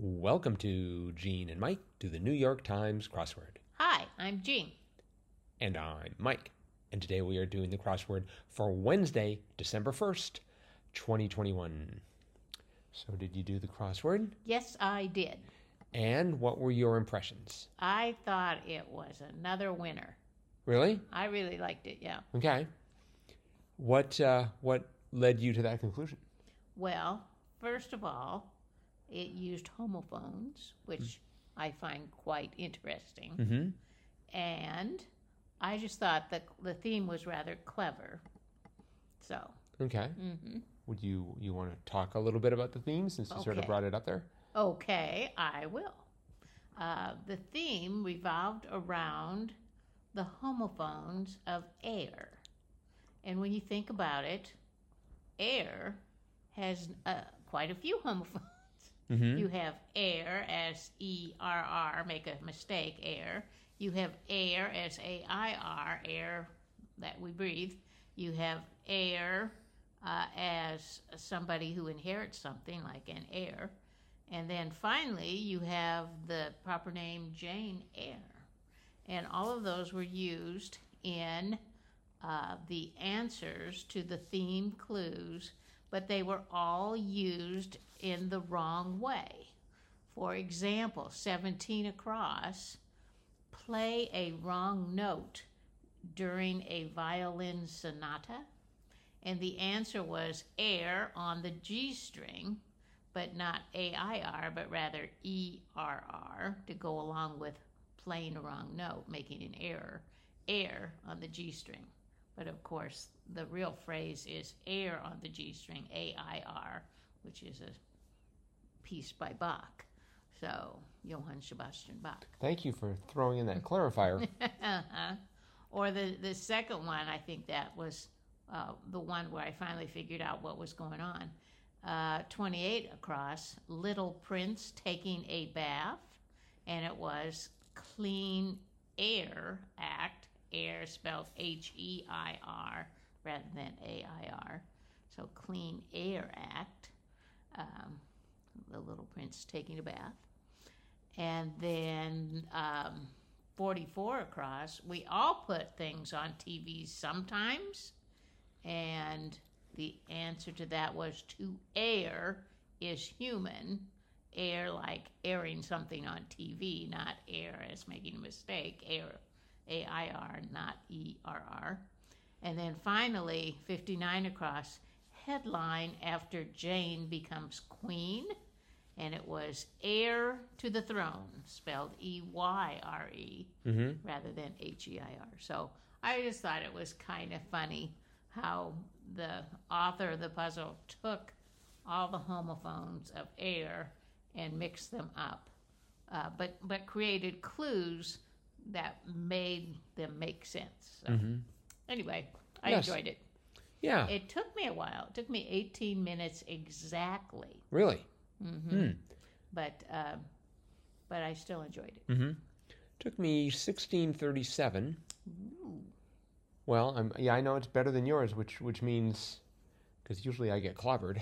Welcome to Gene and Mike do the New York Times crossword. Hi, I'm Jean. And I'm Mike. And today we are doing the crossword for Wednesday, December 1st, 2021. So, did you do the crossword? Yes, I did. And what were your impressions? I thought it was another winner. Really? I really liked it, yeah. Okay. What uh, what led you to that conclusion? Well, first of all, it used homophones, which I find quite interesting. Mm-hmm. And I just thought that the theme was rather clever. So, Okay. hmm Would you you want to talk a little bit about the theme since you sort of brought it up there? okay, I will. Uh, the theme revolved around the homophones of air. And when you think about it, air has uh, quite a few homophones. Mm-hmm. You have air as E R R, make a mistake, air. You have air as A I R, air that we breathe. You have air uh, as somebody who inherits something like an heir. And then finally, you have the proper name Jane Eyre. And all of those were used in uh, the answers to the theme clues, but they were all used in the wrong way. For example, 17 across, play a wrong note during a violin sonata. And the answer was air on the G string, but not AIR, but rather ERR to go along with playing a wrong note, making an error. Air on the G string. But of course, the real phrase is air on the G string, AIR, which is a piece by Bach. So, Johann Sebastian Bach. Thank you for throwing in that clarifier. uh-huh. Or the, the second one, I think that was uh, the one where I finally figured out what was going on. Uh, 28 across, Little Prince taking a bath, and it was Clean Air Act, air spelled H E I R rather than A I R. So, Clean Air Act, um, the Little Prince taking a bath. And then um, 44 across, we all put things on TV sometimes. And the answer to that was to air is human. Air like airing something on TV, not air as making a mistake. Air, A I R, not E R R. And then finally, 59 across, headline after Jane becomes queen. And it was heir to the throne, spelled E Y R E mm-hmm. rather than H E I R. So I just thought it was kind of funny how the author of the puzzle took all the homophones of air and mixed them up, uh, but but created clues that made them make sense. So Mm-hmm. anyway, I Yes. enjoyed it. Yeah. It took me a while. It took me 18 minutes exactly, really. hmm Hmm. but um, but I still enjoyed it. Mm-hmm. Took me 1637. Ooh. Well, I'm, yeah, I know it's better than yours, which which means because usually I get clobbered.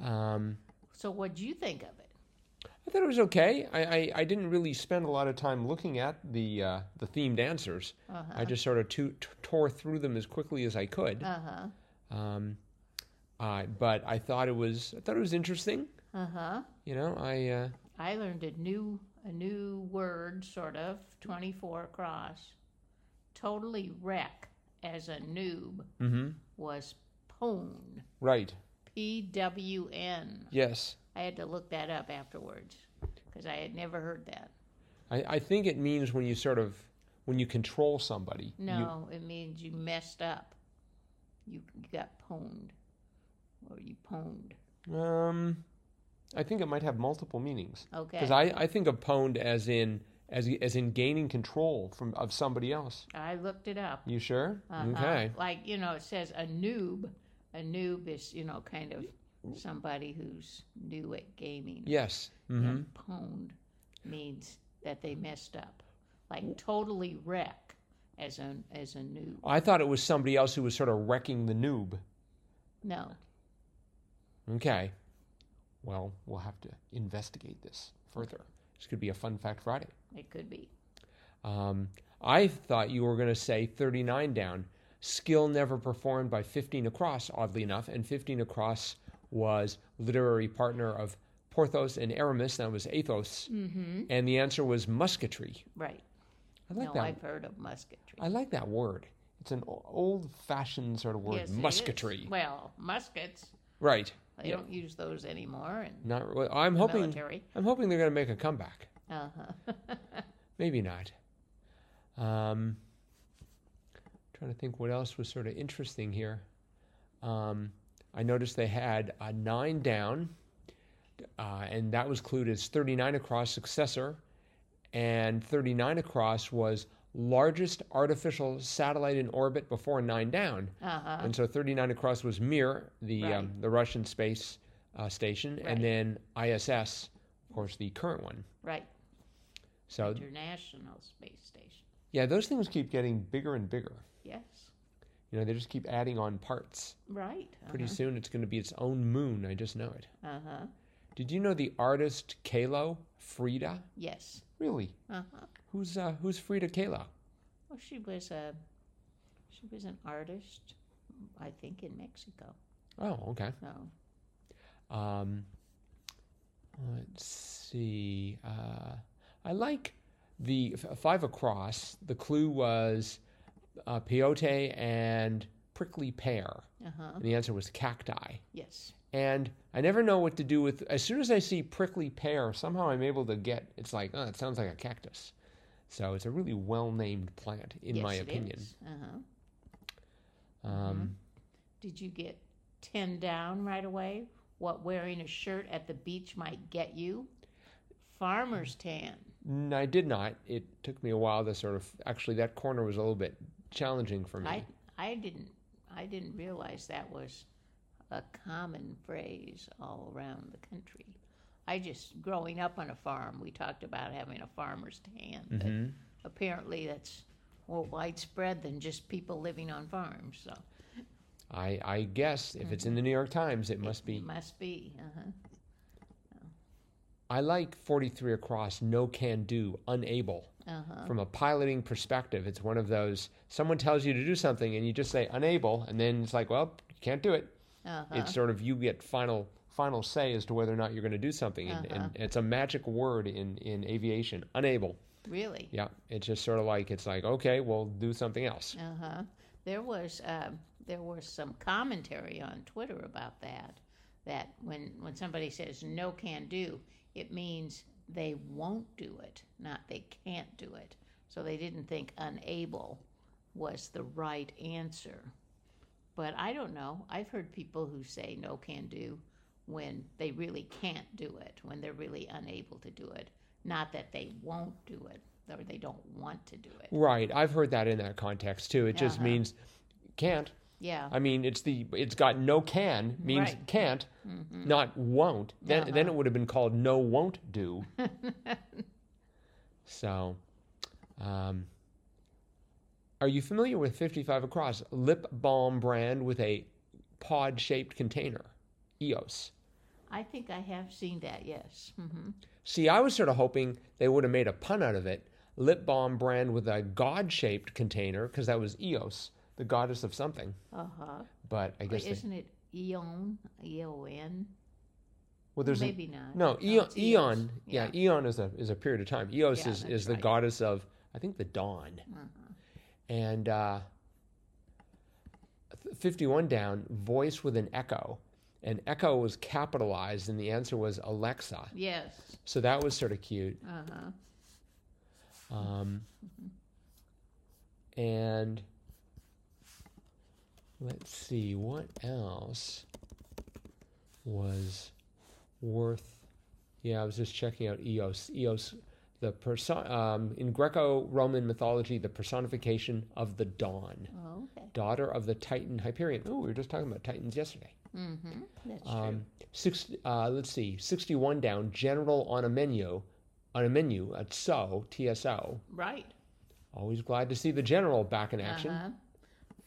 Um, So what do you think of it? I thought it was okay. I, I, I didn't really spend a lot of time looking at the uh, the themed answers. Uh-huh. I just sort of to, t- tore through them as quickly as I could. Uh huh. Um, uh, but I thought it was I thought it was interesting. Uh huh. You know, I uh, I learned a new a new word, sort of twenty four across. Totally wreck as a noob mhm. was pwn. right. P W N. Yes, I had to look that up afterwards because I had never heard that. I, I think it means when you sort of when you control somebody. you- No, it means you messed up. You, you got pwned, or you pwned. um, I think it might have multiple meanings. Okay. Because I, I think of pwned as in as as in gaining control from of somebody else. I looked it up. You sure? Uh-huh. Okay. Like, you know, it says a noob. A noob is, you know, kind of somebody who's new at gaming. Yes. hmm And pwned means that they messed up. Like totally wreck as a as a noob. I thought it was somebody else who was sort of wrecking the noob. No. Okay. Well, we'll have to investigate this further. This could be a fun fact Friday. It could be. Um, I thought you were going to say 39 down. Skill never performed by 15 across, oddly enough, and 15 across was literary partner of Porthos and Aramis. That was Athos, Mm-hmm. and the answer was musketry. Right. I like no, that. I've heard of musketry. I like that word. It's an old-fashioned sort of word, Yes, musketry. Well, muskets. Right. They Yeah. don't use those anymore Not. Well, I'm hoping. military. I'm hoping they're going to make a comeback. Uh-huh. Maybe not. Um, trying to think what else was sort of interesting here. Um, I noticed they had a nine down, uh, and that was clued as 39 across successor, and 39 across was largest artificial satellite in orbit before nine down, uh-huh. and so 39 across was Mir, the um, the Russian space uh, station, Right. and then ISS, of course, the current one. Right. So International Space Station. Yeah, those things keep getting bigger and bigger. Yes. You know, they just keep adding on parts. Right. Pretty uh-huh. soon it's going to be its own moon. I just know it. Uh-huh. Did you know the artist Kahlo Frida? Yes. Really? Uh-huh. Who's uh, who's Frida Kahlo? Well, she was a she was an artist, I think, in Mexico. Oh, okay. So Um, let's see. Uh, I like the f- five across. The clue was uh, peyote and prickly pear. uh-huh. And the answer was cacti. Yes. and I never know what to do with. As soon as I see prickly pear, somehow I'm able to get. It's like, oh, it sounds like a cactus. So it's a really well named plant, in yes, my it opinion. Uh-huh. Um, Did you get ten down right away? What wearing a shirt at the beach might get you? Farmer's tan. I did not. It took me a while to sort of. Actually, that corner was a little bit challenging for me. I I didn't I didn't realize that was a common phrase all around the country. I just growing up on a farm, we talked about having a farmer's tan, but Mhm. apparently that's more widespread than just people living on farms. So I, I guess if it's in the New York Times, it must be. must be. Uh-huh. I like 43 across, no can do, unable. Uh-huh. From a piloting perspective, it's one of those someone tells you to do something and you just say unable, and then it's like, well, you can't do it. Uh-huh. it's sort of you get final final say as to whether or not you're going to do something and, Uh-huh. and it's a magic word in in aviation unable really. yeah it's just sort of like it's like okay well do something else Uh-huh. There was uh, there was some commentary on Twitter about that. That when when somebody says no can do, it means they won't do it, not they can't do it. So they didn't think unable was the right answer. But I don't know. I've heard people who say no can do when they really can't do it, when they're really unable to do it. Not that they won't do it or they don't want to do it. right i've heard that in that context too it just Uh-huh. means can't Yeah. i mean it's the it's got no can means Right. can't Mhm. not won't then then Uh-huh. it would have been called no won't do so um are you familiar with 55 across lip balm brand with a pod shaped container eos I think I have seen that, yes. hmm See, I was sort of hoping they would have made a pun out of it. Lip balm brand with a god shaped container, because that was Eos, the goddess of something. Uh huh. But I guess they, Isn't it Eon? E O N? well, there's Maybe not. no Eon. it's Eon, Eos. yeah. Eon is a is a period of time. Eos Yeah, is is the right. goddess of I think the dawn. Uh-huh. And uh, fifty one down, voice with an echo, and echo was capitalized, and the answer was Alexa. Yes. So that was sort of cute. Uh huh. Um, and let's see what else was worth. Yeah, I was just checking out Eos. Eos, the person um, in Greco-Roman mythology, the personification of the dawn, Oh, okay. daughter of the Titan Hyperion. Oh, we were just talking about Titans yesterday. Mm-hmm. That's Um, six, uh, let's see, sixty-one down. General on a menu, on a menu at SO TSO. Right. Always glad to see the general back in action. Uh-huh.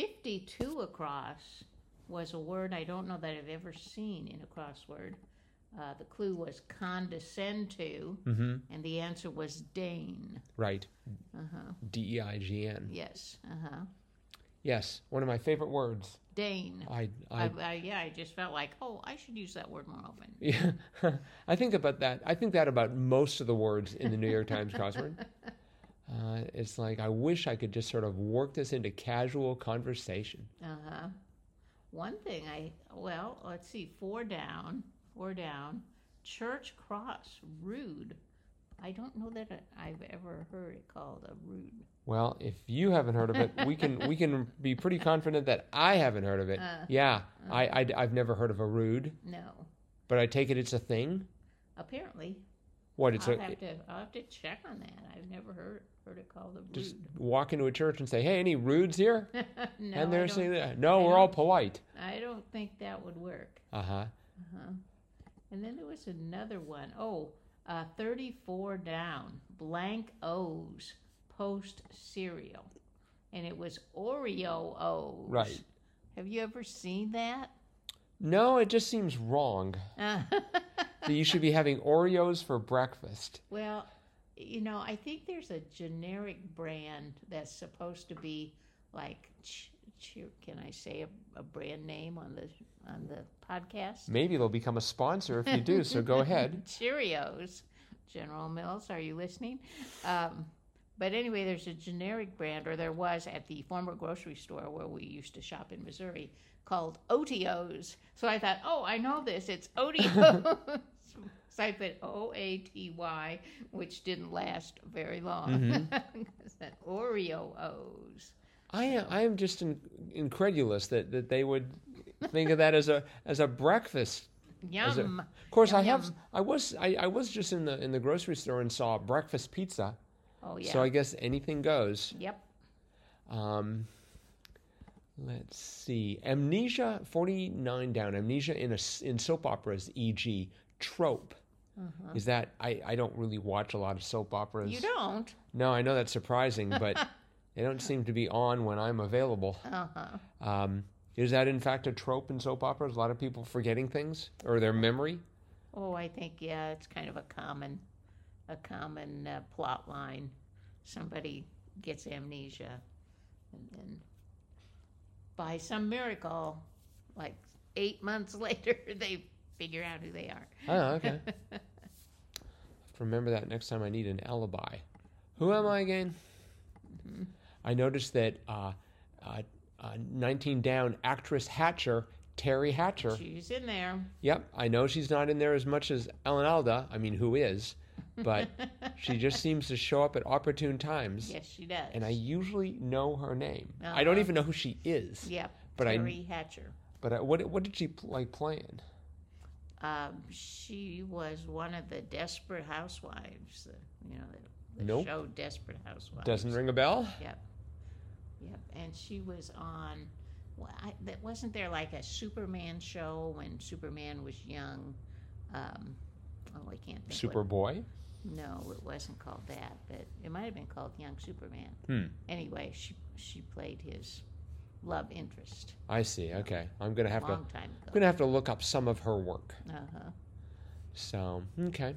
52 across was a word I don't know that I've ever seen in a crossword, Uh, the clue was condescend to, Mm-hmm. and the answer was deign. Right. Uh huh. D E I G N. Yes. Uh huh. Yes, one of my favorite words. Deign. I, I, I, I, yeah, I just felt like, oh, I should use that word more often. yeah, I think about that. I think that about most of the words in the New York Times crossword. Uh, it's like I wish I could just sort of work this into casual conversation. Uh huh. One thing I well, let's see, four down, four down. Church cross, rood. I don't know that I've ever heard it called a rood. Well, if you haven't heard of it, we can we can be pretty confident that I haven't heard of it. Uh, yeah, I, I I've never heard of a rood, No, but I take it it's a thing. apparently. What it's I'll a have to I'll have to check on that. I've never heard heard it called a rood. just walk into a church and say, "Hey, any rudes here?" no, and they're saying, that. "No, I we're all polite." I don't think that would work. Uh huh. Uh-huh. And then there was another one. Oh, uh, 34 down, blank O's, post cereal. And it was Oreo O's. Right. Have you ever seen that? No, it just seems wrong Uh, that you should be having Oreos for breakfast. well, you know, I think there's a generic brand that's supposed to be like, can I say a, a brand name on the on the podcast? Maybe they'll become a sponsor if you do. So go ahead. Cheerios. General Mills, are you listening? Um, but anyway, there's a generic brand, or there was at the former grocery store where we used to shop in Missouri, called Otios. So I thought, oh, I know this. It's Otios. I put O A T Y, which didn't last very long. That Oreo O's. I am, I am just in, incredulous that, that they would think of that as a as a breakfast. As a- Yum. Of course, Yum, I have yum. I was I, I was just in the in the grocery store and saw breakfast pizza. Oh yeah. So I guess anything goes. yep. Um, let's see. Amnesia, 49 down. Amnesia in a in soap operas, e.g., trope. Is that I, I don't really watch a lot of soap operas. You don't. No, I know that's surprising, but they don't seem to be on when I'm available. Uh huh. Um, is that in fact a trope in soap operas? A lot of people forgetting things or their memory? Oh, I think yeah, it's kind of a common, a common uh, plot line. Somebody gets amnesia, and then by some miracle, like eight months later, they figure out who they are. Oh, okay. remember that next time I need an alibi. Who am I again? I noticed that uh, uh, uh, 19 down actress Hatcher, Teri Hatcher. She's in there. Yep, I know she's not in there as much as Alan Alda. I mean, who is? But she just seems to show up at opportune times. Yes, she does. And I usually know her name. I don't Uh-huh. even know who she is. Yep. but I- Teri Hatcher. But I, what what did she like playing? Um, she was one of the Desperate Housewives. The, you know, the, the Nope. show Desperate Housewives. Doesn't ring a bell. Yep. Yep. And she was on. Well, I, that wasn't there like a Superman show when Superman was young. Um, oh, I can't think. what- Superboy. no, it wasn't called that, but it might have been called Young Superman. Hmm. Anyway, she she played his love interest I see. Okay, I'm gonna have to. long time I'm gonna have to look up some of her work. Uh huh. So okay.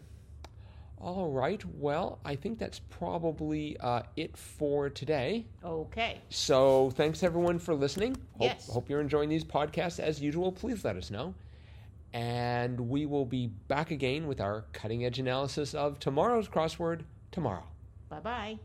All right. Well, I think that's probably uh, it for today. Okay. So thanks everyone for listening. Hope, Yes. hope you're enjoying these podcasts as usual. Please let us know. And we will be back again with our cutting edge analysis of tomorrow's crossword tomorrow. Bye bye.